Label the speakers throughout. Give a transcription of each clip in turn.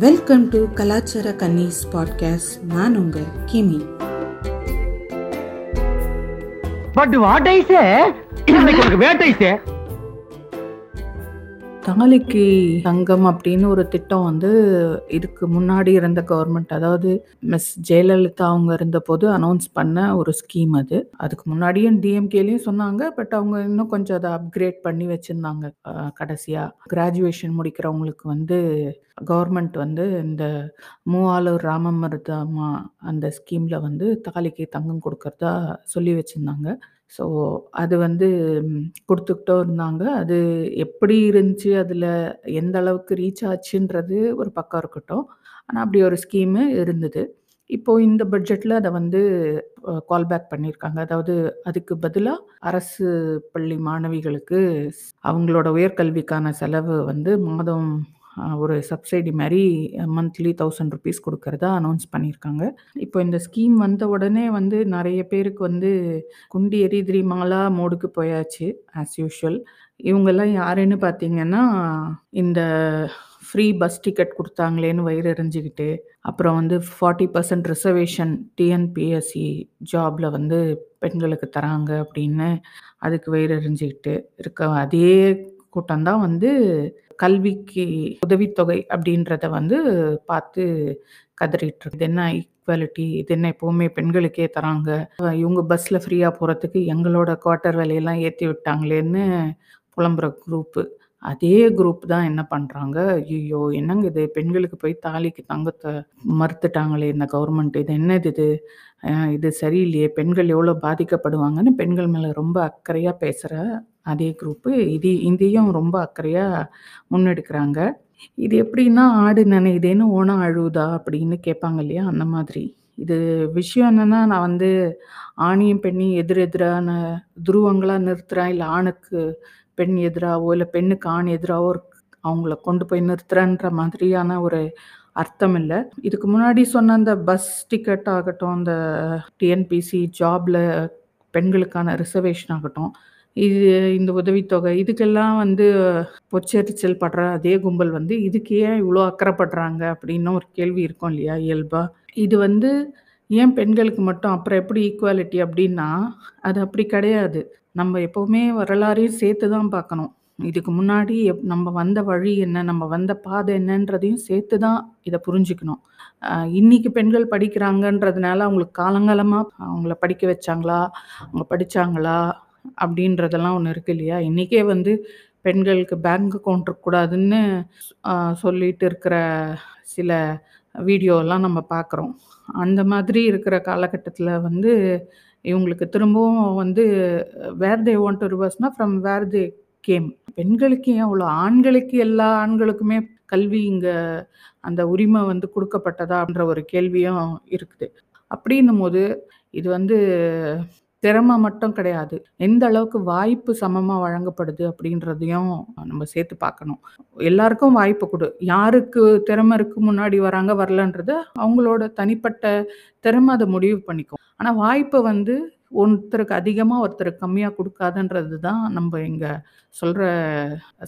Speaker 1: Welcome to கலாச்சார கன்னிஸ் podcast நான் உங்கள் கிமி.
Speaker 2: பட் வாட் ஐ சே இன்னைக்கு உனக்கு வேட்டை சே
Speaker 1: தாலிக்கு தங்கம் அப்படின்னு ஒரு திட்டம் வந்து இதுக்கு முன்னாடி இருந்த கவர்மெண்ட் அதாவது மிஸ் ஜெயலலிதா அவங்க இருந்தபோது அனௌன்ஸ் பண்ண ஒரு ஸ்கீம் அது. அதுக்கு முன்னாடியும் டிஎம்கேலையும் சொன்னாங்க பட் அவங்க இன்னும் கொஞ்சம் அதை அப்கிரேட் பண்ணி வச்சுருந்தாங்க. கடைசியாக கிராஜுவேஷன் முடிக்கிறவங்களுக்கு வந்து கவர்மெண்ட் வந்து இந்த மூவாலூர் ராமமருதாமா அந்த ஸ்கீமில் வந்து தாலிக்கு தங்கம் கொடுக்கறதா சொல்லி வச்சுருந்தாங்க. ஸோ அது வந்து ம், கொடுத்துக்கிட்டோ இருந்தாங்க. அது எப்படி இருந்துச்சு, அதில் எந்த அளவுக்கு ரீச் ஆச்சுன்றது ஒரு பக்கம் இருக்கட்டும். ஆனா, அப்படி ஒரு ஸ்கீமு இருந்தது. இப்போ இந்த பட்ஜெட்ல அத வந்து அ கால் பேக் பண்ணியிருக்காங்க. அதாவது அதுக்கு பதிலா அரசு பள்ளி மாணவிகளுக்கு ஸ் அவங்களோட உயர்கல்விக்கான செலவு வந்து மாதம் ஒரு சப்சிடி மாதிரி மந்த்லி தௌசண்ட் ருபீஸ் கொடுக்கறதா அனௌன்ஸ் பண்ணியிருக்காங்க. இப்போ இந்த ஸ்கீம் வந்த உடனே வந்து நிறைய பேருக்கு வந்து குண்டி எரியுதுரிமாலா மோடுக்கு போயாச்சு ஆஸ் யூஷுவல் இவங்கலாம் யாருன்னு பார்த்தீங்கன்னா, இந்த ஃப்ரீ பஸ் டிக்கெட் கொடுத்தாங்களேன்னு வயிறு எறிஞ்சிக்கிட்டு அப்புறம் வந்து 40% ரிசர்வேஷன் டிஎன்பிஎஸ்சி ஜாப்ல வந்து பெண்களுக்கு தராங்க அப்படின்னு, அதுக்கு வயிறு எறிஞ்சிக்கிட்டு இருக்க அதே கூட்டம் தான் வந்து கல்விக்கு உதவித்தொகை அப்படின்றத வந்து பார்த்து கதறிட்டு இது என்ன ஈக்வாலிட்டி? இது என்ன எப்பவுமே பெண்களுக்கே தராங்க. இவங்க பஸ்ல ஃப்ரீயா போறதுக்கு எங்களோட குவார்ட்டர் விலையெல்லாம் ஏற்றி விட்டாங்களேன்னு புலம்புற குரூப்பு. அதே குரூப் தான் என்ன பண்ணுறாங்க ஐயோ என்னங்க இது பெண்களுக்கு போய் தாலிக்கு தங்கத்தை மறுத்துட்டாங்களே இந்த கவர்மெண்ட். இது என்னது இது? இது சரியில்லையே! பெண்கள் எவ்வளோ பாதிக்கப்படுவாங்கன்னு பெண்கள் மேலே ரொம்ப அக்கறையாக பேசுகிற அதே குரூப்பு, இது இதையும் ரொம்ப அக்கறையாக முன்னெடுக்கிறாங்க இது எப்படின்னா, "ஆடு நினைதேன்னு ஓணம் அழுவுதா?" அப்படின்னு கேட்பாங்க இல்லையா? அந்த மாதிரி. இது விஷயம் என்னன்னா, நான் வந்து ஆணையும் பெண்ணையும் எதிர் எதிரான துருவங்களாக நிறுத்துகிறேன் இல்லை ஆணுக்கு பெண் எதிராவோ, இல்லை பெண்ணுக்கு ஆண் எதிராவோ அவங்கள கொண்டு போய் நிறுத்துறேன்ற மாதிரியான ஒரு அர்த்தம் இல்லை இதுக்கு முன்னாடி சொன்ன அந்த பஸ் டிக்கெட் ஆகட்டும், அந்த டிஎன்பிசி ஜாப்ல பெண்களுக்கான ரிசர்வேஷன் ஆகட்டும், இது இந்த உதவித்தொகை இதுக்கெல்லாம் வந்து பொச்சரிச்சல் படுற அதே கும்பல் வந்து, இதுக்கு ஏன் இவ்வளோ அக்கறைப்படுறாங்க? அப்படின்னு ஒரு கேள்வி இருக்கும் இல்லையா? இயல்பா. இது வந்து ஏன் பெண்களுக்கு மட்டும்? அப்புறம் எப்படி ஈக்குவாலிட்டி அப்படின்னா, அது அப்படி கிடையாது. நம்ம எப்போவுமே வரலாறையும் சேர்த்து தான் பார்க்கணும். இதுக்கு முன்னாடி எப் நம்ம வந்த வழி என்ன? நம்ம வந்த பாதை என்னன்றதையும் சேர்த்து தான் இதை புரிஞ்சுக்கணும். இன்னைக்கு பெண்கள் படிக்கிறாங்கன்றதுனால அவங்களுக்கு காலங்காலமாக அவங்கள படிக்க வச்சாங்களா? அவங்க படித்தாங்களா அப்படின்றதெல்லாம் ஒன்று இருக்கு இல்லையா? இன்னைக்கே வந்து பெண்களுக்கு பேங்க் அக்கவுண்ட் இருக்கக்கூடாதுன்னு சொல்லிட்டு இருக்கிற சில வீடியோலாம் நம்ம பார்க்குறோம். அந்த மாதிரி இருக்கிற காலகட்டத்தில் வந்து, இவங்களுக்கு திரும்பவும் வந்து வேர் தே வாண்ட் டு ரிவர்ஸ்னால் ஃப்ரம் வேர் தே கேம். பெண்களுக்கு ஏன் அவ்வளோ? ஆண்களுக்கு எல்லா ஆண்களுக்குமே கல்வி இங்கே அந்த உரிமை வந்து குடுக்கப்பட்டதான்ற ஒரு கேள்வியும் இருக்குது. அப்படின்னும்போது, இது வந்து திறமை மட்டும் கிடையாது. எந்த அளவுக்கு வாய்ப்பு சமமா வழங்கப்படுது அப்படின்றதையும் நம்ம சேர்த்து பார்க்கணும். எல்லாருக்கும் வாய்ப்பு கொடு யாருக்கு திறமை இருக்கு முன்னாடி வராங்க, வரலன்றது அவங்களோட தனிப்பட்ட திறமை அதை முடிவு பண்ணிக்கும். ஆனா வாய்ப்பை வந்து ஒருத்தருக்கு அதிகமா, ஒருத்தருக்கு கம்மியா கொடுக்காதுன்றது தான் நம்ம இங்கே சொல்ற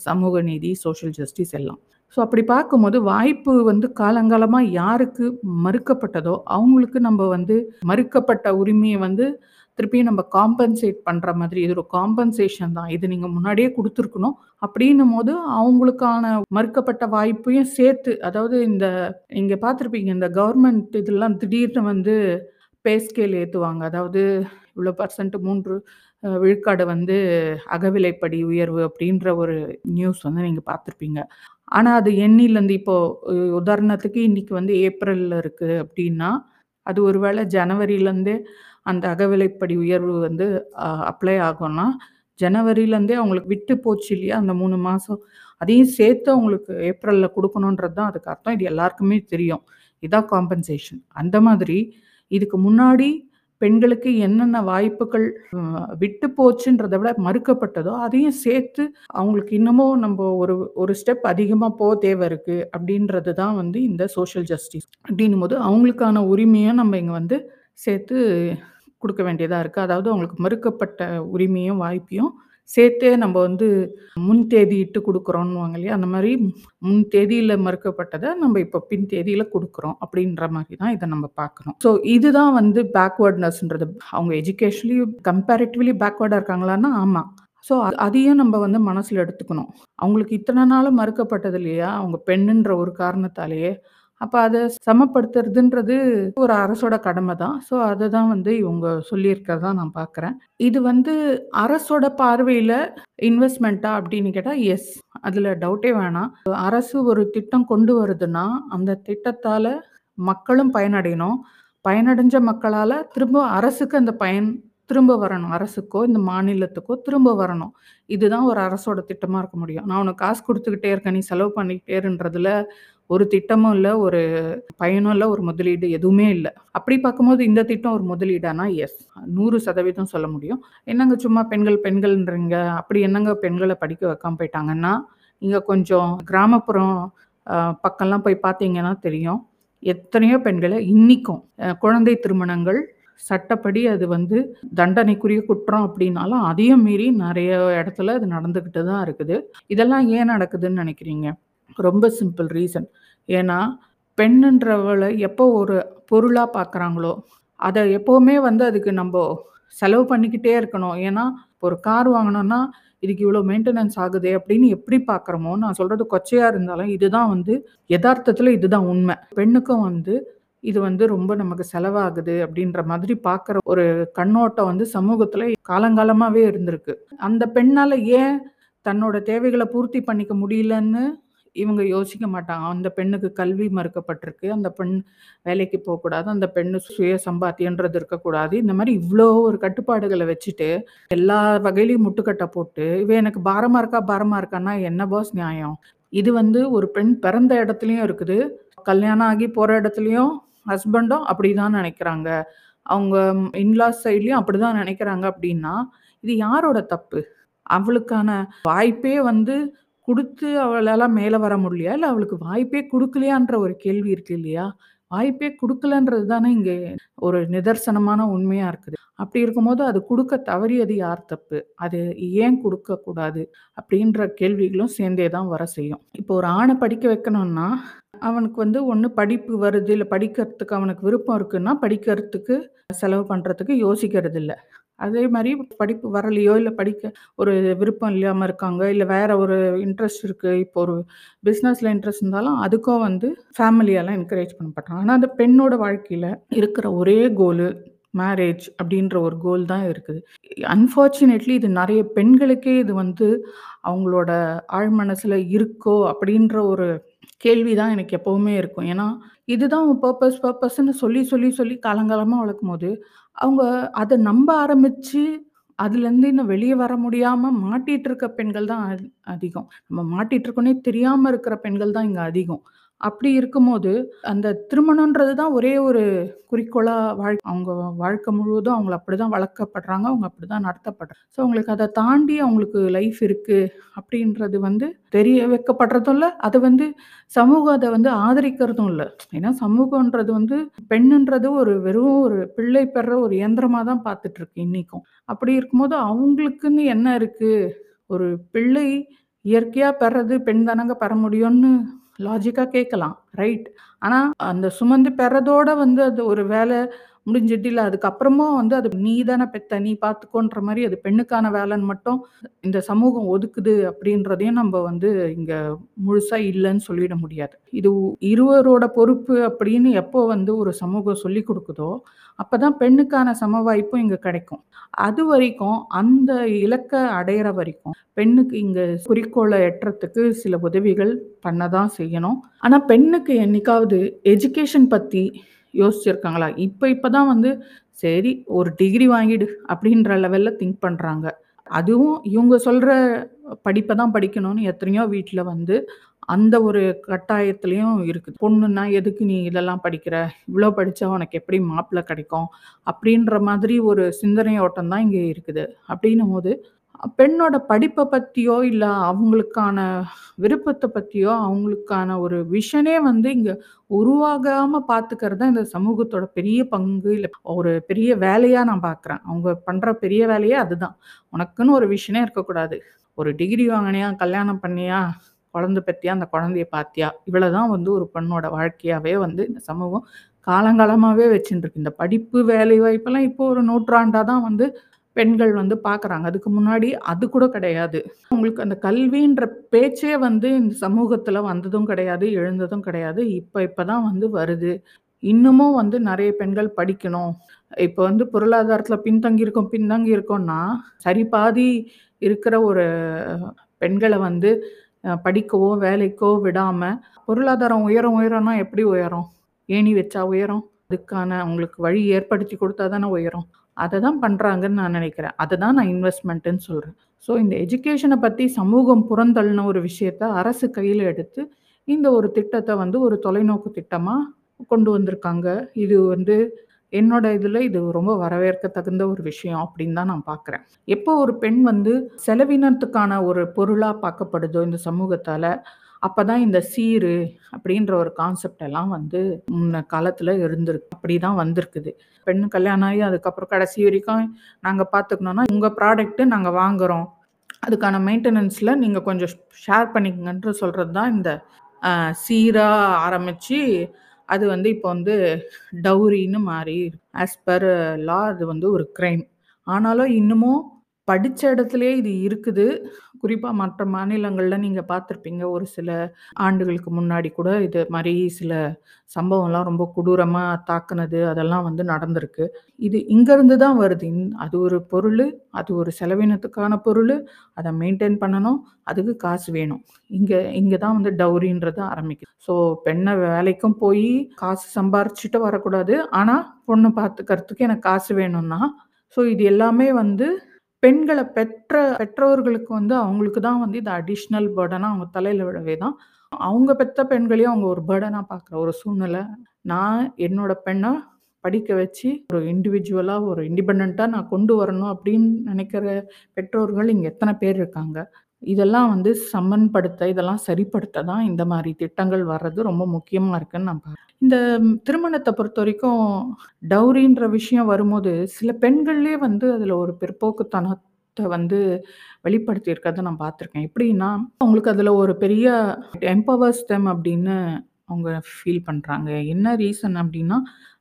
Speaker 1: சமூக நீதி, சோஷியல் ஜஸ்டிஸ் எல்லாம். ஸோ அப்படி பார்க்கும்போது வாய்ப்பு வந்து காலங்காலமாக யாருக்கு மறுக்கப்பட்டதோ, அவங்களுக்கு நம்ம வந்து மறுக்கப்பட்ட உரிமையை வந்து திருப்பியும் நம்ம காம்பன்சேட் பண்ணுற மாதிரி, இது ஒரு காம்பன்சேஷன் தான். இது நீங்கள் முன்னாடியே கொடுத்துருக்கணும் அப்படின்னும் போது அவங்களுக்கான மறுக்கப்பட்ட வாய்ப்பையும் சேர்த்து அதாவது இந்த இங்கே பார்த்துருப்பீங்க, இந்த கவர்மெண்ட் இதெல்லாம் திடீர்னு வந்து பேஸ்கேல் ஏற்றுவாங்க அதாவது இவ்வளோ பர்சன்ட் மூன்று விழுக்காடு வந்து அகவிலைப்படி உயர்வு அப்படின்ற ஒரு நியூஸ் வந்து நீங்கள் பார்த்துருப்பீங்க. ஆனா அது எண்ணிலேருந்து இப்போ உதாரணத்துக்கு இன்னைக்கு வந்து ஏப்ரல்ல இருக்கு அப்படின்னா, அது ஒரு வேளை ஜனவரிலேருந்தே அந்த அகவிலைப்படி உயர்வு வந்து அ அப்ளை ஆகும்னா, ஜனவரிலேருந்தே அவங்களுக்கு விட்டு போச்சு இல்லையா? அந்த 3 மாசம். அதையும் சேர்த்து அவங்களுக்கு ஏப்ரல்ல குடுக்கணுன்றது தான் அதுக்கு அர்த்தம். இது எல்லாருக்குமே தெரியும். இதான் காம்பன்சேஷன். அந்த மாதிரி இதுக்கு முன்னாடி பெண்களுக்கு என்னென்ன வாய்ப்புகள் விட்டு போச்சுன்றத விட மறுக்கப்பட்டதோ, அதையும் சேர்த்து அவங்களுக்கு இன்னமும் நம்ம ஒரு ஒரு ஸ்டெப் அதிகமாக போக தேவை இருக்கு அப்படின்றது தான் வந்து இந்த சோஷியல் ஜஸ்டிஸ். அப்படின்னும்போது அவங்களுக்கான உரிமையும் நம்ம இங்கே வந்து சேர்த்து கொடுக்க வேண்டியதாக இருக்குது அதாவது அவங்களுக்கு மறுக்கப்பட்ட உரிமையும், வாய்ப்பையும் சேர்த்தே நம்ம வந்து முன் தேதி இட்டு கொடுக்குறோன்னுவாங்க இல்லையா? அந்த மாதிரி முன் தேதியில் மறுக்கப்பட்டதை நம்ம இப்போ பின் தேதியில் கொடுக்குறோம் அப்படின்ற மாதிரி தான் இதை நம்ம பார்க்கணும். ஸோ இதுதான் வந்து பேக்வர்ட்னஸ்ன்றது. அவங்க எஜுகேஷன்லி கம்பேரிட்டிவ்லி பேக்வேர்டாக இருக்காங்களான்னா, ஆமாம் ஸோ அதையும் நம்ம வந்து மனசில் எடுத்துக்கணும். அவங்களுக்கு இத்தனை நாளும் மறுக்கப்பட்டது இல்லையா? அவங்க பெண்ணுன்ற ஒரு காரணத்தாலேயே. அப்போ அதை சமப்படுத்துறதுன்றது ஒரு அரசோட கடமை தான். ஸோ அதை தான் வந்து இவங்க சொல்லியிருக்கிறதா நான் பார்க்குறேன். இது வந்து அரசோட பார்வையில் இன்வெஸ்ட்மெண்ட்டா அப்படின்னு கேட்டால் எஸ். அதில் டவுட்டே வேணாம். அரசு ஒரு திட்டம் கொண்டு வருதுன்னா, அந்த திட்டத்தால் மக்களும் பயனடையணும். பயனடைஞ்ச மக்களால் திரும்ப அரசுக்கு அந்த பயன் திரும்ப வரணும். அரசுக்கோ, இந்த மாநிலத்துக்கோ திரும்ப வரணும். இதுதான் ஒரு அரசோட திட்டமாக இருக்க முடியும். நான் உனக்கு காசு கொடுத்துக்கிட்டே இருக்கேன். நீ செலவு பண்ணிக்கிட்டே இருன்றதுல ஒரு திட்டமும் இல்லை ஒரு பயனும் இல்லை ஒரு முதலீடு எதுவுமே இல்லை அப்படி பார்க்கும்போது இந்த திட்டம் ஒரு முதலீடானா, எஸ். 100% சொல்ல முடியும். என்னங்க சும்மா பெண்கள் பெண்கள்ன்றீங்க. அப்படி என்னங்க பெண்களை படிக்க வைக்காம போயிட்டாங்கன்னா, நீங்கள் கொஞ்சம் கிராமப்புறம் பக்கம்லாம் போய் பார்த்தீங்கன்னா தெரியும். எத்தனையோ பெண்களை இன்னிக்கும் குழந்தை திருமணங்கள் சட்டப்படி அது வந்து தண்டனைக்குரிய குற்றம் அப்படின்னாலும், அதையும் மீறி நிறைய இடத்துல அது நடந்துக்கிட்டு தான் இருக்குது. இதெல்லாம் ஏன் நடக்குதுன்னு நினைக்கிறீங்க ரொம்ப சிம்பிள் ரீசன். ஏன்னா, பெண்ணுன்றவளை எப்போ ஒரு பொருளாக பார்க்குறாங்களோ, அதை எப்போவுமே வந்து அதுக்கு நம்ம செலவு பண்ணிக்கிட்டே இருக்கணும். ஏன்னா, ஒரு கார் வாங்கினோன்னா இதுக்கு இவ்வளோ மெயின்டெனன்ஸ் ஆகுது அப்படின்னு எப்படி பார்க்குறோமோ, நான் சொல்கிறது கொச்சையாக இருந்தாலும் இதுதான் வந்து யதார்த்தத்தில் இதுதான் உண்மை. பெண்ணுக்கும் வந்து இது வந்து ரொம்ப நமக்கு செலவாகுது அப்படின்ற மாதிரி பார்க்குற ஒரு கண்ணோட்டம் வந்து சமூகத்தில் காலங்காலமாகவே இருந்திருக்கு. அந்த பெண்ணால ஏன் தன்னோட தேவைகளை பூர்த்தி பண்ணிக்க முடியலன்னு இவங்க யோசிக்க மாட்டாங்க. அந்த பெண்ணுக்கு கல்வி மறுக்கப்பட்டிருக்கு. அந்த பெண் வேலைக்கு போகக்கூடாது அந்த பெண்ணு சுய சம்பாத்தியன்றது இருக்கக்கூடாது. இந்த மாதிரி இவ்வளோ ஒரு கட்டுப்பாடுகளை வச்சுட்டு, எல்லா வகையிலையும் முட்டுக்கட்டை போட்டு, இவன் எனக்கு பாரமாக இருக்கா, பாரமாக இருக்கான்னா என்ன பாஸ் நியாயம்? இது வந்து ஒரு பெண் பிறந்த இடத்துலையும் இருக்குது. கல்யாணம் ஆகி போகிற இடத்துலையும் ஹஸ்பண்டும் அப்படிதான் நினைக்கிறாங்க அவங்க இன்லாஸ் சைட்லையும் அப்படி தான் நினைக்கிறாங்க அப்படின்னா, இது யாரோட தப்பு? அவளுக்கான வாய்ப்பே வந்து குடுத்து அவளால மேல வர முடியலையா? இல்ல அவளுக்கு வாய்ப்பே குடுக்கலையான்ற ஒரு கேள்வி இருக்கு இல்லையா? வாய்ப்பே குடுக்கலன்றது தானே இங்கே ஒரு நிதர்சனமான உண்மையா இருக்குது. அப்படி இருக்கும்போது அது குடுக்க தவறியது யார் தப்பு? அது ஏன் குடுக்கக்கூடாது? அப்படின்ற கேள்விகளும் சேர்ந்தே தான் வர செய்யும். இப்போ ஒரு ஆண படிக்க வைக்கணும்னா, அவனுக்கு வந்து ஒண்ணு படிப்பு வருது, இல்ல படிக்கிறதுக்கு அவனுக்கு விருப்பம் இருக்குன்னா, படிக்கிறதுக்கு செலவு பண்றதுக்கு யோசிக்கிறது இல்ல. அதே மாதிரி படிப்பு வரலையோ, இல்லை படிக்க ஒரு விருப்பம் இல்லாமல் இருக்காங்க, இல்லை வேற ஒரு இன்ட்ரெஸ்ட் இருக்குது இப்போ ஒரு பிஸ்னஸில் இன்ட்ரெஸ்ட் இருந்தாலும், அதுக்கும் வந்து ஃபேமிலியெல்லாம் என்கரேஜ் பண்ணப்படுறாங்க ஆனால் அந்த பெண்ணோட வாழ்க்கையில் இருக்கிற ஒரே கோலு மேரேஜ் அப்படின்ற ஒரு கோல் தான் இருக்குது. அன்ஃபார்ச்சுனேட்லி இது நிறைய பெண்களுக்கே இது வந்து அவங்களோட ஆழ் இருக்கோ அப்படின்ற ஒரு கேள்வி தான் எனக்கு எப்போவுமே இருக்கும். ஏன்னா, இதுதான் பர்பஸ் பர்பஸ்ன்னு சொல்லி சொல்லி, சொல்லி, சொல்லி வளர்க்கும் வளர்க்கும்போது, அவங்க அத நம்ப ஆரம்பிச்சு, அதுலேருந்து இன்னும் வெளிய வர முடியாம மாட்டிட்டு இருக்க பெண்கள் தான் அ அதிகம். நம்ம மாட்டிட்டு இருக்கோன்னே தெரியாம இருக்கிற பெண்கள் தான் இங்க அதிகம். அப்படி இருக்கும்போது, அந்த திருமணம்ன்றது தான் ஒரே ஒரு குறிக்கோளா வாழ் அவங்க வாழ்க்கை முழுவதும் அவங்கள அப்படிதான் வளர்க்கப்படுறாங்க. அவங்க அப்படிதான் நடத்தப்படுறாங்க. ஸோ அவங்களுக்கு அத தாண்டி அவங்களுக்கு லைஃப் இருக்கு அப்படின்றது வந்து தெரிய வைக்கப்படுறதும் இல்ல. அது வந்து சமூகம் அத வந்து ஆதரிக்கிறதும் இல்ல. ஏன்னா சமூகம்ன்றது வந்து பெண்ணுன்றது ஒரு வெறும் ஒரு பிள்ளை பெற ஒரு இயந்திரமா தான் பார்த்துட்டு இருக்கு இன்னிக்கும். அப்படி இருக்கும்போது அவங்களுக்குன்னு என்ன இருக்கு? ஒரு பிள்ளை இயற்கையா பெறது பெண் தானங்க பெற முடியும்னு லாஜிக்காக கேட்கலாம். ரைட். ஆனால் அந்த சுமந்து பெறதோட வந்து அது ஒரு வேலை முடிஞ்சிட்டு இல்லை அதுக்கப்புறமா வந்து அது நீ தானே பெத்த, நீ பார்த்துக்கோன்ற மாதிரி அது பெண்ணுக்கான வேலைன்னு மட்டும் இந்த சமூகம் ஒதுக்குது அப்படின்றதையும் நம்ம வந்து இங்கே முழுசாக இல்லைன்னு சொல்லிட முடியாது. இது இருவரோட பொறுப்பு அப்படின்னு எப்போ வந்து ஒரு சமூகம் சொல்லிக் அப்போ தான் பெண்ணுக்கான சம வாய்ப்பும் இங்கே கிடைக்கும். அது வரைக்கும் அந்த இலக்க அடையிற வரைக்கும், பெண்ணுக்கு இங்கே குறிக்கோளை எட்டுறதுக்கு சில உதவிகள் பண்ண தான் செய்யணும். ஆனால் பெண்ணுக்கு என்னைக்காவது எஜுகேஷன் பற்றி யோசிச்சிருக்காங்களா? இப்போ இப்போ தான் வந்து சரி ஒரு டிகிரி வாங்கிடு அப்படின்ற லெவலில் திங்க் பண்ணுறாங்க அதுவும் இவங்க சொல்கிற படிப்பை தான் படிக்கணும்னு எத்தனையோ வீட்டில் வந்து அந்த ஒரு கட்டாயத்துலேயும் இருக்குது. பொண்ணுன்னா எதுக்கு நீ இதெல்லாம் படிக்கிற? இவ்வளோ படித்தா உனக்கு எப்படி மாப்பிள்ளை கிடைக்கும்? அப்படின்ற மாதிரி ஒரு சிந்தனை ஓட்டம் தான் இங்கே இருக்குது. அப்படின்னும் போது பெண்ணோட படிப்பை பற்றியோ இல்லை அவங்களுக்கான விருப்பத்தை பற்றியோ அவங்களுக்கான ஒரு விஷனே வந்து இங்கே உருவாகாமல் பார்த்துக்கிறது தான் இந்த சமூகத்தோட பெரிய பங்கு, இல்லை ஒரு பெரிய வேலையாக நான் பார்க்குறேன். அவங்க பண்ணுற பெரிய வேலையே அதுதான். உனக்குன்னு ஒரு விஷனே இருக்கக்கூடாது. ஒரு டிகிரி வாங்கினியா, கல்யாணம் பண்ணியா, குழந்தை பற்றியா அந்த குழந்தைய பார்த்தியா, இவ்வளோதான் வந்து ஒரு பெண்ணோட வாழ்க்கையாகவே வந்து இந்த சமூகம் காலங்காலமாகவே வச்சுட்டுருக்கு. இந்த படிப்பு, வேலை வாய்ப்பெல்லாம் இப்போ ஒரு நூற்றாண்டாக தான் வந்து பெண்கள் வந்து பார்க்குறாங்க. அதுக்கு முன்னாடி அது கூட கிடையாது. அவங்களுக்கு அந்த கல்வின்ற பேச்சே வந்து இந்த சமூகத்தில் வந்ததும் கிடையாது, எழுந்ததும் கிடையாது. இப்போ இப்போ தான் வந்து வருது. இன்னமும் வந்து நிறைய பெண்கள் படிக்கணும். இப்போ வந்து பொருளாதாரத்தில் பின்தங்கி இருக்கோம் பின்தங்கி இருக்கோம்னா, சரி பாதி இருக்கிற ஒரு பெண்களை வந்து படிக்கவோ, வேலைக்கோ விடாமல் பொருளாதாரம் உயரம் உயரம்னா எப்படி உயரும்? ஏணி வச்சா உயரும்? அதுக்கான அவங்களுக்கு வழி ஏற்படுத்தி கொடுத்தா தானே உயரும். அதை தான் பண்ணுறாங்கன்னு நான் நினைக்கிறேன் அதை தான் நான் இன்வெஸ்ட்மெண்ட்டுன்னு சொல்கிறேன் ஸோ இந்த எஜுகேஷனை பற்றி சமூகம் புறந்தள்ளின ஒரு விஷயத்த அரசு கையில் எடுத்து, இந்த ஒரு திட்டத்தை வந்து ஒரு தொலைநோக்கு திட்டமாக கொண்டு வந்திருக்காங்க. இது வந்து என்னோட இதில் இது ரொம்ப வரவேற்க தகுந்த ஒரு விஷயம் அப்படின்னு தான் நான் பார்க்குறேன். எப்போ ஒரு பெண் வந்து செலவினத்துக்கான ஒரு பொருளாக பார்க்கப்படுதோ இந்த சமூகத்தால் அப்பதான் இந்த சீரு அப்படின்ற ஒரு கான்செப்ட் எல்லாம் வந்து முன்ன காலத்துல இருந்திருக்கு. அப்படிதான் வந்திருக்குது. பெண் கல்யாணம் ஆகி அதுக்கப்புறம் கடைசி வரைக்கும் நாங்க பாத்துக்கணும்னா உங்க ப்ராடக்ட் நாங்க வாங்குறோம். அதுக்கான மெயின்டெனன்ஸ்ல நீங்க கொஞ்சம் ஷேர் பண்ணிக்கங்கன்ற சொல்றது தான் இந்த சீராக சீரா ஆரம்பிச்சு, அது வந்து இப்போ வந்து டவுரின்னு மாறி ஆஸ் பர் லா அது வந்து ஒரு க்ரைம் ஆனாலும் இன்னமும் படித்த இடத்துலயே இது இருக்குது. குறிப்பாக மற்ற மாநிலங்களில் நீங்கள் பார்த்துருப்பீங்க. ஒரு சில ஆண்டுகளுக்கு முன்னாடி கூட இது மாதிரி சில சம்பவம்லாம் ரொம்ப கொடூரமாக தாக்குனது, அதெல்லாம் வந்து நடந்திருக்கு. இது இங்கேருந்து தான் வருது. இந் அது ஒரு பொருள் அது ஒரு செலவினத்துக்கான பொருள் அதை மெயின்டைன் பண்ணணும், அதுக்கு காசு வேணும். இங்கே இங்கே தான் வந்து டவுரின்றது ஆரம்பிக்குது. ஸோ பெண்ணை வேலைக்கும் போய் காசு சம்பாரிச்சிட்டு வரக்கூடாது. ஆனால் பொண்ணு பார்த்துக்கிறதுக்கு எனக்கு காசு வேணும்னா, ஸோ இது எல்லாமே வந்து பெண்களை பெற்ற பெற்றோர்களுக்கு வந்து அவங்களுக்கு தான் வந்து இது அடிஷ்னல் பேர்டனாக அவங்க தலையில் விழவே தான், அவங்க பெற்ற பெண்களையும் அவங்க ஒரு பேர்டனாக பார்க்குற ஒரு சூழ்நிலை. நான் என்னோட பெண்ணை படிக்க வச்சு, ஒரு இண்டிவிஜுவலாக ஒரு இண்டிபெண்ட்டாக நான் கொண்டு வரணும் அப்படின்னு நினைக்கிற பெற்றோர்கள் இங்கே எத்தனை பேர் இருக்காங்க? இதெல்லாம் வந்து சமன்படுத்த, இதெல்லாம் சரிப்படுத்த தான் இந்த மாதிரி திட்டங்கள் வர்றது ரொம்ப முக்கியமாக இருக்குன்னு நான் இந்த இந்த பொறுத்த வரைக்கும் டவுரின்ற விஷயம் வரும்போது, சில பெண்கள்லேயே வந்து அதில் ஒரு பிற்போக்குத்தனத்தை வந்து வெளிப்படுத்தியிருக்கிறத நான் பார்த்துருக்கேன். எப்படின்னா, அவங்களுக்கு அதில் ஒரு பெரிய எம்பவர்ஸ் தெம் அப்படின்னு அவங்க ஃபீல் பண்ணுறாங்க என்ன ரீசன் அப்படின்னா,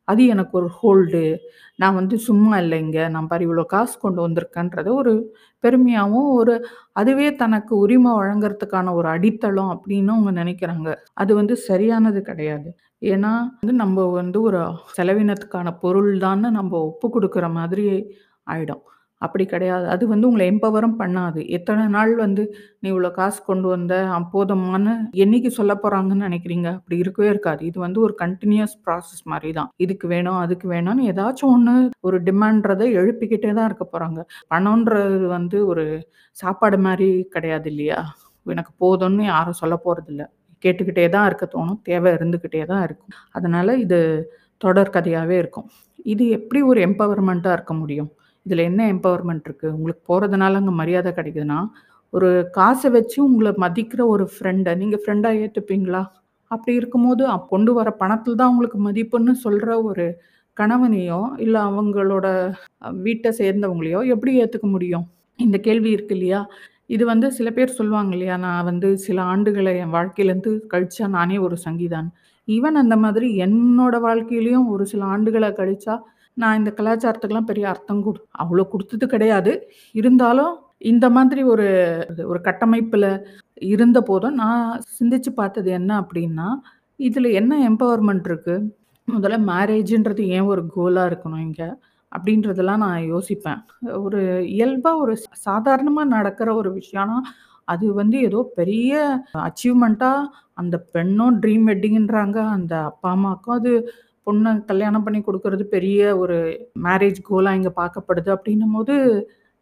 Speaker 1: அது எனக்கு ஒரு ஹோல்டு. நான் வந்து சும்மா இல்லைங்க நான் பாரு இவ்வளோ காசு கொண்டு வந்திருக்கேன்றத ஒரு பெருமையாகவும் ஒரு அதுவே தனக்கு உரிமை வழங்குறதுக்கான ஒரு அடித்தளம் அப்படின்னு அவங்க நினைக்கிறாங்க அது வந்து சரியானது கிடையாது. ஏன்னா, வந்து நம்ம வந்து ஒரு செலவினத்துக்கான பொருள் தான்னு நம்ம ஒப்பு கொடுக்குற மாதிரி ஆயிடும். அப்படி கிடையாது. அது வந்து உங்கள எம்பவரும் பண்ணாது. எத்தன நாள் வந்து நீ இவ்வளோ காசு கொண்டு வந்த, அ என்னைக்கு சொல்லப் போறாங்கன்னு நினைக்கிறீங்க அப்படி இருக்கவே இருக்காது. இது வந்து ஒரு கன்டினியூயஸ் ப்ராசஸ் மாரி தான். இதுக்கு வேணும், அதுக்கு வேணும்னு ஏதாச்சும் ஒண்ணு ஒரு டிமாண்ட்றத எழுப்பிக்கிட்டே தான் இருக்க போறாங்க. பணம்ன்றது வந்து ஒரு சாப்பாடு மாரி கிடையாது இல்லையா? எனக்கு போதும்னு யாரும் சொல்லப் போறதில்ல. கேட்டுக்கிட்டே தான் இருக்க தோணும். தேவை இருந்துகிட்டே தான் இருக்கும். அதனால இது தொடர் கதையாவே இருக்கும். இது எப்படி ஒரு எம்பவர்மெண்ட்டாக இருக்க முடியும்? இதில் என்ன எம்பவர்மெண்ட் இருக்குது உங்களுக்கு போகிறதுனால அங்கே மரியாதை கிடைக்குதுன்னா, ஒரு காசை வச்சு உங்களை மதிக்கிற ஒரு ஃப்ரெண்டை நீங்கள் ஃப்ரெண்டாக ஏற்றுப்பீங்களா அப்படி இருக்கும்போது, கொண்டு வர பணத்தில் தான் உங்களுக்கு மதிப்புன்னு சொல்கிற ஒரு கணவனையோ, இல்லை அவங்களோட வீட்டை சேர்ந்தவங்களையோ எப்படி ஏற்றுக்க முடியும்? இந்த கேள்வி இருக்கு இல்லையா? இது வந்து சில பேர் சொல்லுவாங்க இல்லையா? நான் வந்து சில ஆண்டுகளை என் வாழ்க்கையிலேருந்து கழிச்சா நானே ஒரு சங்கீதான் ஈவன் அந்த மாதிரி என்னோட வாழ்க்கையிலையும் ஒரு சில ஆண்டுகளை கழிச்சா, நான் இந்த கலாச்சாரத்துக்குலாம் பெரிய அர்த்தம் கொடு அவ்வளோ கொடுத்தது கிடையாது. இருந்தாலும் இந்த மாதிரி ஒரு ஒரு கட்டமைப்பில் இருந்த போதும் நான் சிந்திச்சு பார்த்தது என்ன அப்படின்னா, இதில் என்ன எம்பவர்மெண்ட் இருக்குது முதல்ல மேரேஜ்ன்றது ஏன் ஒரு கோலாக இருக்கணும் இங்கே அப்படின்றதெல்லாம் நான் யோசிப்பேன். ஒரு இயல்பாக ஒரு சாதாரணமாக நடக்கிற ஒரு விஷயம்னா, அது வந்து ஏதோ பெரிய அச்சீவ்மெண்ட்டாக அந்த பெண்ணும் ட்ரீம் வெட்டிங்கன்றாங்க அந்த அப்பா, அம்மாவுக்கும் அது பொண்ணை கல்யாணம் பண்ணி கொடுக்கறது பெரிய ஒரு மேரேஜ் கோலாக இங்கே பார்க்கப்படுது அப்படின்னும்போது,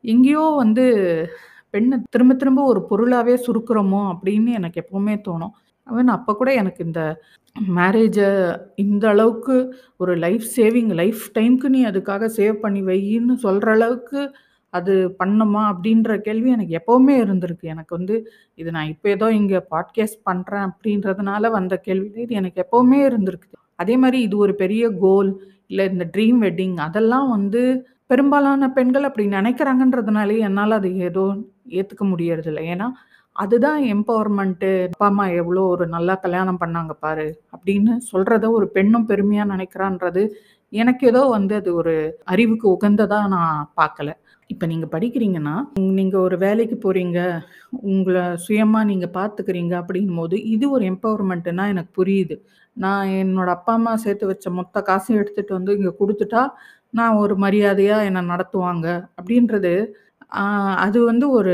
Speaker 1: எங்கேயோ வந்து பெண்ணை திரும்ப திரும்ப ஒரு பொருளாகவே சுருக்குறோமோ அப்படின்னு எனக்கு எப்போவுமே தோணும். அவன் அப்போ கூட எனக்கு இந்த மேரேஜை இந்த அளவுக்கு ஒரு லைஃப் சேவிங் லைஃப் டைம்க்கு நீ அதுக்காக சேவ் பண்ணி வையின்னு சொல்கிற அளவுக்கு அது பண்ணுமா அப்படின்ற கேள்வி எனக்கு எப்போவுமே இருந்திருக்கு. எனக்கு வந்து இது நான் இப்போ ஏதோ இங்கே பாட்காஸ்ட் பண்ணுறேன் அப்படின்றதுனால வந்த கேள்வி இது எனக்கு எப்போவுமே இருந்திருக்கு. அதே மாதிரி இது ஒரு பெரிய கோல், இல்லை இந்த ட்ரீம் வெட்டிங் அதெல்லாம் வந்து பெரும்பாலான பெண்கள் அப்படி நினைக்கிறாங்கன்றதுனாலே என்னால் அது ஏதோ ஏற்றுக்க முடியறதில்ல. ஏன்னா, அதுதான் எம்பவர்மெண்ட்டு. அப்பா, அம்மா எவ்வளோ ஒரு நல்லா கல்யாணம் பண்ணாங்க பாரு, அப்படின்னு சொல்கிறத ஒரு பெண்ணும் பெருமையாக நினைக்கிறான்றது எனக்கு ஏதோ வந்து அது ஒரு அறிவுக்கு உகந்ததாக நான் பார்க்கல. இப்போ நீங்கள் படிக்கிறீங்கன்னா, நீங்கள் ஒரு வேலைக்கு போகிறீங்க உங்களை சுயமாக நீங்கள் பார்த்துக்கிறீங்க அப்படிங்கும்போது, இது ஒரு எம்பவர்மெண்ட்டுன்னா எனக்கு புரியுது. நான் என்னோட அப்பா, அம்மா சேர்த்து வச்ச மொத்த காசையும் எடுத்துட்டு வந்து இங்கே கொடுத்துட்டா நான் ஒரு மரியாதையாக என்னை நடத்துவாங்க அப்படின்றது, அது வந்து ஒரு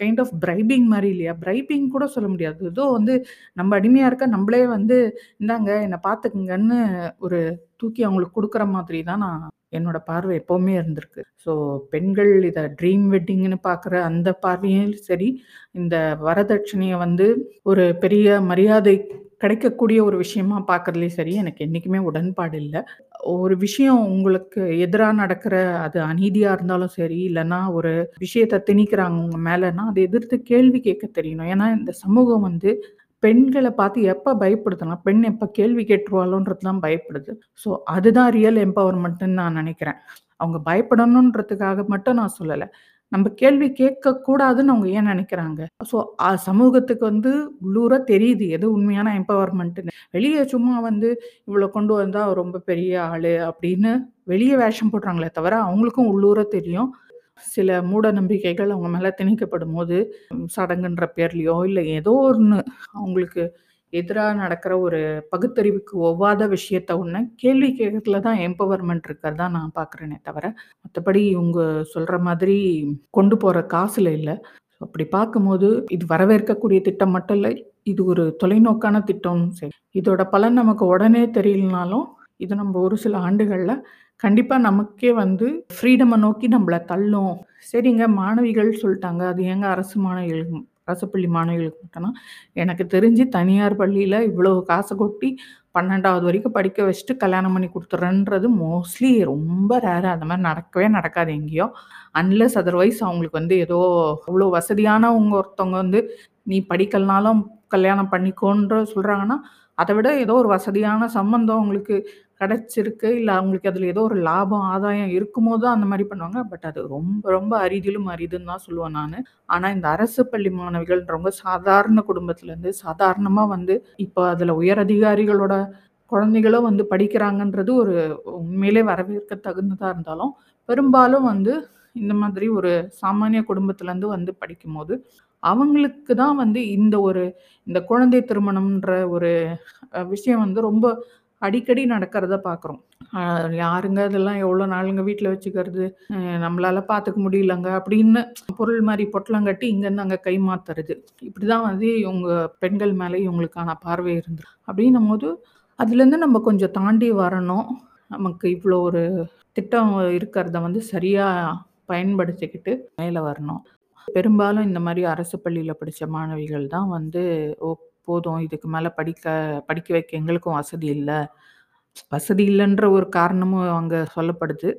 Speaker 1: கைண்ட் ஆஃப் பிரைபிங் மாதிரி இல்லையா? பிரைபிங் கூட சொல்ல முடியாது. ஏதோ வந்து நம்ம அடிமையாக இருக்க நம்மளே வந்து, இந்தாங்க என்னை பார்த்துக்குங்கன்னு ஒரு தூக்கி அவங்களுக்கு கொடுக்குற மாதிரி தான் நான் என்னோட பார்வை எப்போவுமே இருந்திருக்கு. ஸோ பெண்கள் இதை ட்ரீம் வெட்டிங்னு பார்க்குற அந்த பார்வையும் சரி, இந்த வரதட்சணையை வந்து ஒரு பெரிய மரியாதை கிடைக்கக்கூடிய ஒரு விஷயமா பார்க்குறதுலேயும் சரி, எனக்கு என்றைக்குமே உடன்பாடு இல்லை ஒரு விஷயம் உங்களுக்கு எதிராக நடக்கிற அது அநீதியாக இருந்தாலும் சரி, இல்லைன்னா ஒரு விஷயத்த திணிக்கிறாங்க உங்க மேலன்னா, அதை எதிர்த்து கேள்வி கேட்க தெரியணும். ஏன்னா, இந்த சமூகம் வந்து பெண்களை பார்த்து எப்போ பயப்படுதுன்னா, பெண் எப்போ கேள்வி கேட்டுருவாளோன்றது தான் பயப்படுது. ஸோ அதுதான் ரியல் எம்பவர்மெண்ட்டுன்னு நான் நினைக்கிறேன் அவங்க பயப்படணுன்றதுக்காக மட்டும் நான் சொல்லலை நம்ம கேள்வி கேட்கக்கூடாதுன்னு அவங்க ஏன் நினைக்கிறாங்க ஸோ சமூகத்துக்கு வந்து உள்ளூர தெரியுது எது உண்மையான எம்பவர்மெண்ட்டுன்னு. வெளியே சும்மா வந்து இவ்வளோ கொண்டு வந்தால் ரொம்ப பெரிய ஆள் அப்படின்னு வெளியே வேஷம் போடுறாங்களே தவிர, அவங்களுக்கும் உள்ளூர தெரியும். சில மூட நம்பிக்கைகள் அவங்க திணிக்கப்படும் போது சடங்குன்ற பேர்லையோ இல்லை ஏதோ ஒன்று அவங்களுக்கு எதிராக நடக்கிற ஒரு பகுத்தறிவுக்கு ஒவ்வாத விஷயத்த ஒன்று கேள்வி கேட்கறதுல தான் எம்பவர்மெண்ட் இருக்கிறதா நான் பார்க்குறேனே தவிர, மற்றபடி இவங்க சொல்கிற மாதிரி கொண்டு போகிற காசில் இல்லை அப்படி பார்க்கும்போது, இது வரவேற்கக்கூடிய திட்டம் மட்டும் இல்லை இது ஒரு தொலைநோக்கான திட்டம்னு சரி. இதோட பலன் நமக்கு உடனே தெரியலனாலும், இது நம்ம ஒரு சில ஆண்டுகளில் கண்டிப்பாக நமக்கே வந்து ஃப்ரீடமை நோக்கி நம்மளை தள்ளும். சரிங்க மாணவிகள் சொல்லிட்டாங்க அது ஏங்க அரசு மாணவிகள் அரசு பள்ளி மாணவிகளுக்கு மட்டும்னா, எனக்கு தெரிஞ்சு தனியார் பள்ளியில் இவ்வளோ காசை கொட்டி 12வது வரைக்கும் படிக்க வச்சுட்டு கல்யாணம் பண்ணி கொடுத்துறேன்றது மோஸ்ட்லி ரொம்ப ரேர். அந்த மாதிரி நடக்கவே நடக்காது எங்கேயோ அன்லெஸ் அதர்வைஸ் அவங்களுக்கு வந்து ஏதோ அவ்வளோ வசதியானவங்க ஒருத்தவங்க வந்து, நீ படிக்கலனாலும் கல்யாணம் பண்ணிக்கோன்ற சொல்கிறாங்கன்னா அதை விட ஏதோ ஒரு வசதியான சம்மந்தம் அவங்களுக்கு கிடைச்சிருக்கு. இல்ல அவங்களுக்கு அதுல ஏதோ ஒரு லாபம், ஆதாயம் இருக்குமோ தான் அந்த மாதிரி பண்ணுவாங்க. பட் அது ரொம்ப ரொம்ப அரிதிலும் அரிதுன்னு தான் சொல்லுவேன் நானு. ஆனா இந்த அரசு பள்ளி மாணவிகள் ரொம்ப சாதாரண குடும்பத்துலேருந்து சாதாரணமா வந்து இப்போ அதுல உயர் அதிகாரிகளோட குழந்தைகளும் வந்து படிக்கிறாங்கன்றது ஒரு உண்மையிலே வரவேற்க தகுந்ததா இருந்தாலும், பெரும்பாலும் வந்து இந்த மாதிரி ஒரு சாமானிய குடும்பத்துலேருந்து வந்து படிக்கும்போது, அவங்களுக்கு தான் வந்து இந்த ஒரு இந்த குழந்தை திருமணம்ன்ற ஒரு விஷயம் வந்து ரொம்ப அடிக்கடி நடக்கிறத பார்க்குறோம். யாருங்க இதெல்லாம் எவ்வளோ நாளுங்க வீட்டில் வச்சுக்கிறது? நம்மளால பார்த்துக்க முடியலங்க அப்படின்னு பொருள் மாதிரி பொட்டலம் கட்டி இங்கேருந்து அங்கே கை மாத்துறது. இப்படிதான் வந்து இவங்க பெண்கள் மேலே இவங்களுக்கான பார்வை இருந்து அப்படின்னும்போது, அதுலேருந்து நம்ம கொஞ்சம் தாண்டி வரணும். நமக்கு இவ்வளோ ஒரு திட்டம் இருக்கிறத வந்து சரியாக பயன்படுத்திக்கிட்டு மேலே வரணும். பெரும்பாலும் இந்த மாதிரி அரசு பள்ளியில் படித்த மாணவிகள் தான் வந்து, "ஓ போதும் இதுக்கு மேலே படிக்க படிக்க வைக்க எங்களுக்கும் வசதி இல்லை வசதி இல்லைன்ற ஒரு காரணமும் அங்கே சொல்லப்படுது.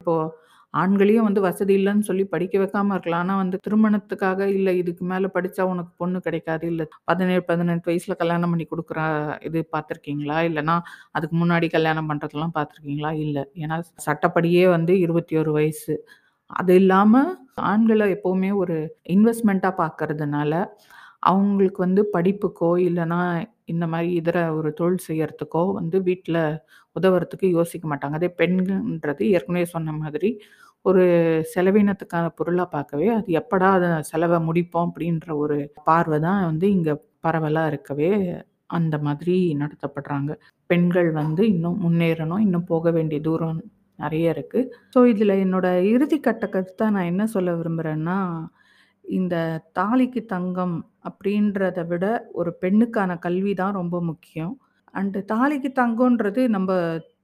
Speaker 1: இப்போது ஆண்களையும் வந்து வசதி இல்லைன்னு சொல்லி படிக்க வைக்காம இருக்கலாம். ஆனால் வந்து திருமணத்துக்காக, இல்லை இதுக்கு மேலே படித்தா உனக்கு பொண்ணு கிடைக்காது. இல்லை பதினேழு பதினெட்டு வயசில் கல்யாணம் பண்ணி கொடுக்குற இது பார்த்துருக்கீங்களா? இல்லைன்னா அதுக்கு முன்னாடி கல்யாணம் பண்ணுறதெல்லாம் பார்த்துருக்கீங்களா? இல்லை ஏன்னா சட்டப்படியே வந்து 21 வயசு. அது இல்லாமல் ஆண்களை எப்போவுமே ஒரு இன்வெஸ்ட்மெண்ட்டாக பார்க்கறதுனால, அவங்களுக்கு வந்து படிப்புக்கோ, இல்லைன்னா இந்த மாதிரி இதர ஒரு தொழில் செய்யறதுக்கோ வந்து வீட்டில் உதவுறதுக்கு யோசிக்க மாட்டாங்க. அதே பெண்கள்ன்றது ஏற்கனவே சொன்ன மாதிரி, ஒரு செலவினத்துக்கான பொருளாக பார்க்கவே, அது எப்படா அதை செலவை முடிப்போம் அப்படின்ற ஒரு பார்வை தான் வந்து இங்கே பரவலாக இருக்கவே, அந்த மாதிரி நடத்தப்படுறாங்க. பெண்கள் வந்து இன்னும் முன்னேறணும். இன்னும் போக வேண்டிய தூரம் நிறைய இருக்குது ஸோ இதில் என்னோட இறுதி கட்ட கருத்தை நான் என்ன சொல்ல விரும்புறேன்னா, இந்த தாலிக்கு தங்கம் அப்படின்றத விட, ஒரு பெண்ணுக்கான கல்வி தான் ரொம்ப முக்கியம். அண்டு தாலிக்கு தங்கம்ன்றது நம்ம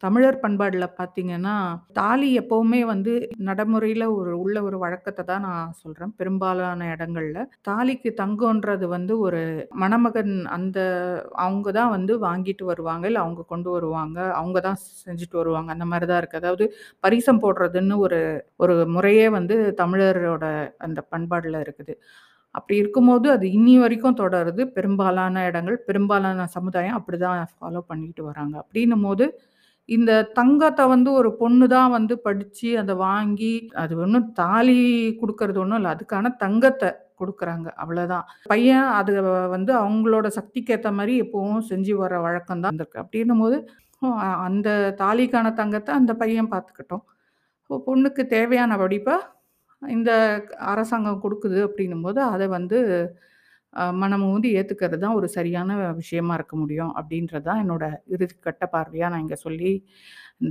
Speaker 1: தமிழர் பண்பாடுல பார்த்தீங்கன்னா, தாலி எப்பவுமே வந்து நடைமுறையில ஒரு உள்ள ஒரு வழக்கத்த தான் நான் சொல்றேன். பெரும்பாலான இடங்கள்ல. தாலிக்கு தங்கம்ன்றது வந்து ஒரு மணமகன் அந்த அவங்க தான் வந்து வாங்கிட்டு வருவாங்க. இல்ல அவங்க கொண்டு வருவாங்க. அவங்க தான் செஞ்சுட்டு வருவாங்க. அந்த மாரி தான் இருக்கு. அதாவது பரிசம் போடுறதுன்னு ஒரு ஒரு முறையே வந்து தமிழரோட அந்த பண்பாடுல இருக்குது. அப்படி இருக்கும்போது அது இன்னி வரைக்கும் தொடருது. பெரும்பாலான இடங்கள், பெரும்பாலான சமுதாயம் அப்படிதான் ஃபாலோ பண்ணிட்டு வராங்க. அப்படின்னும்போது, இந்த தங்கத்தை வந்து ஒரு பொண்ணு தான் வந்து படிச்சு அதை வாங்கி, அது ஒன்றும் தாலி கொடுக்கறது ஒன்றும் இல்லை அதுக்கான தங்கத்தை கொடுக்குறாங்க அவ்வளோதான். பையன் அது வந்து அவங்களோட சக்திக்கேற்ற மாதிரி எப்பவும் செஞ்சு வர வழக்கம் தான் இருக்கு. அப்படின்னும்போது, போது அந்த தாலிக்கான தங்கத்தை அந்த பையன் பார்த்துக்கிட்டோம் பொண்ணுக்கு தேவையான படிப்பை இந்த அரசாங்கம் குடுக்குது அப்படின்னும்போது, அதை வந்து மனம் வந்து ஏற்றுக்கிறது தான் ஒரு சரியான விஷயமா இருக்க முடியும். அப்படின்றது தான் என்னோட இறுதிக்கட்ட பார்வையாக நான் இங்கே சொல்லி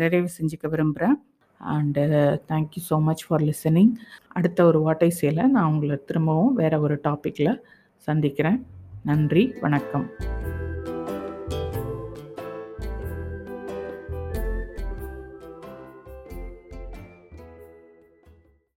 Speaker 1: நிறைவு செஞ்சுக்க விரும்புகிறேன் and thank you so much for listening. அடுத்த ஒரு வாட்டை சேலை நான் உங்களை திரும்பவும் வேற ஒரு டாப்பிக்கில் சந்திக்கிறேன். நன்றி. வணக்கம்.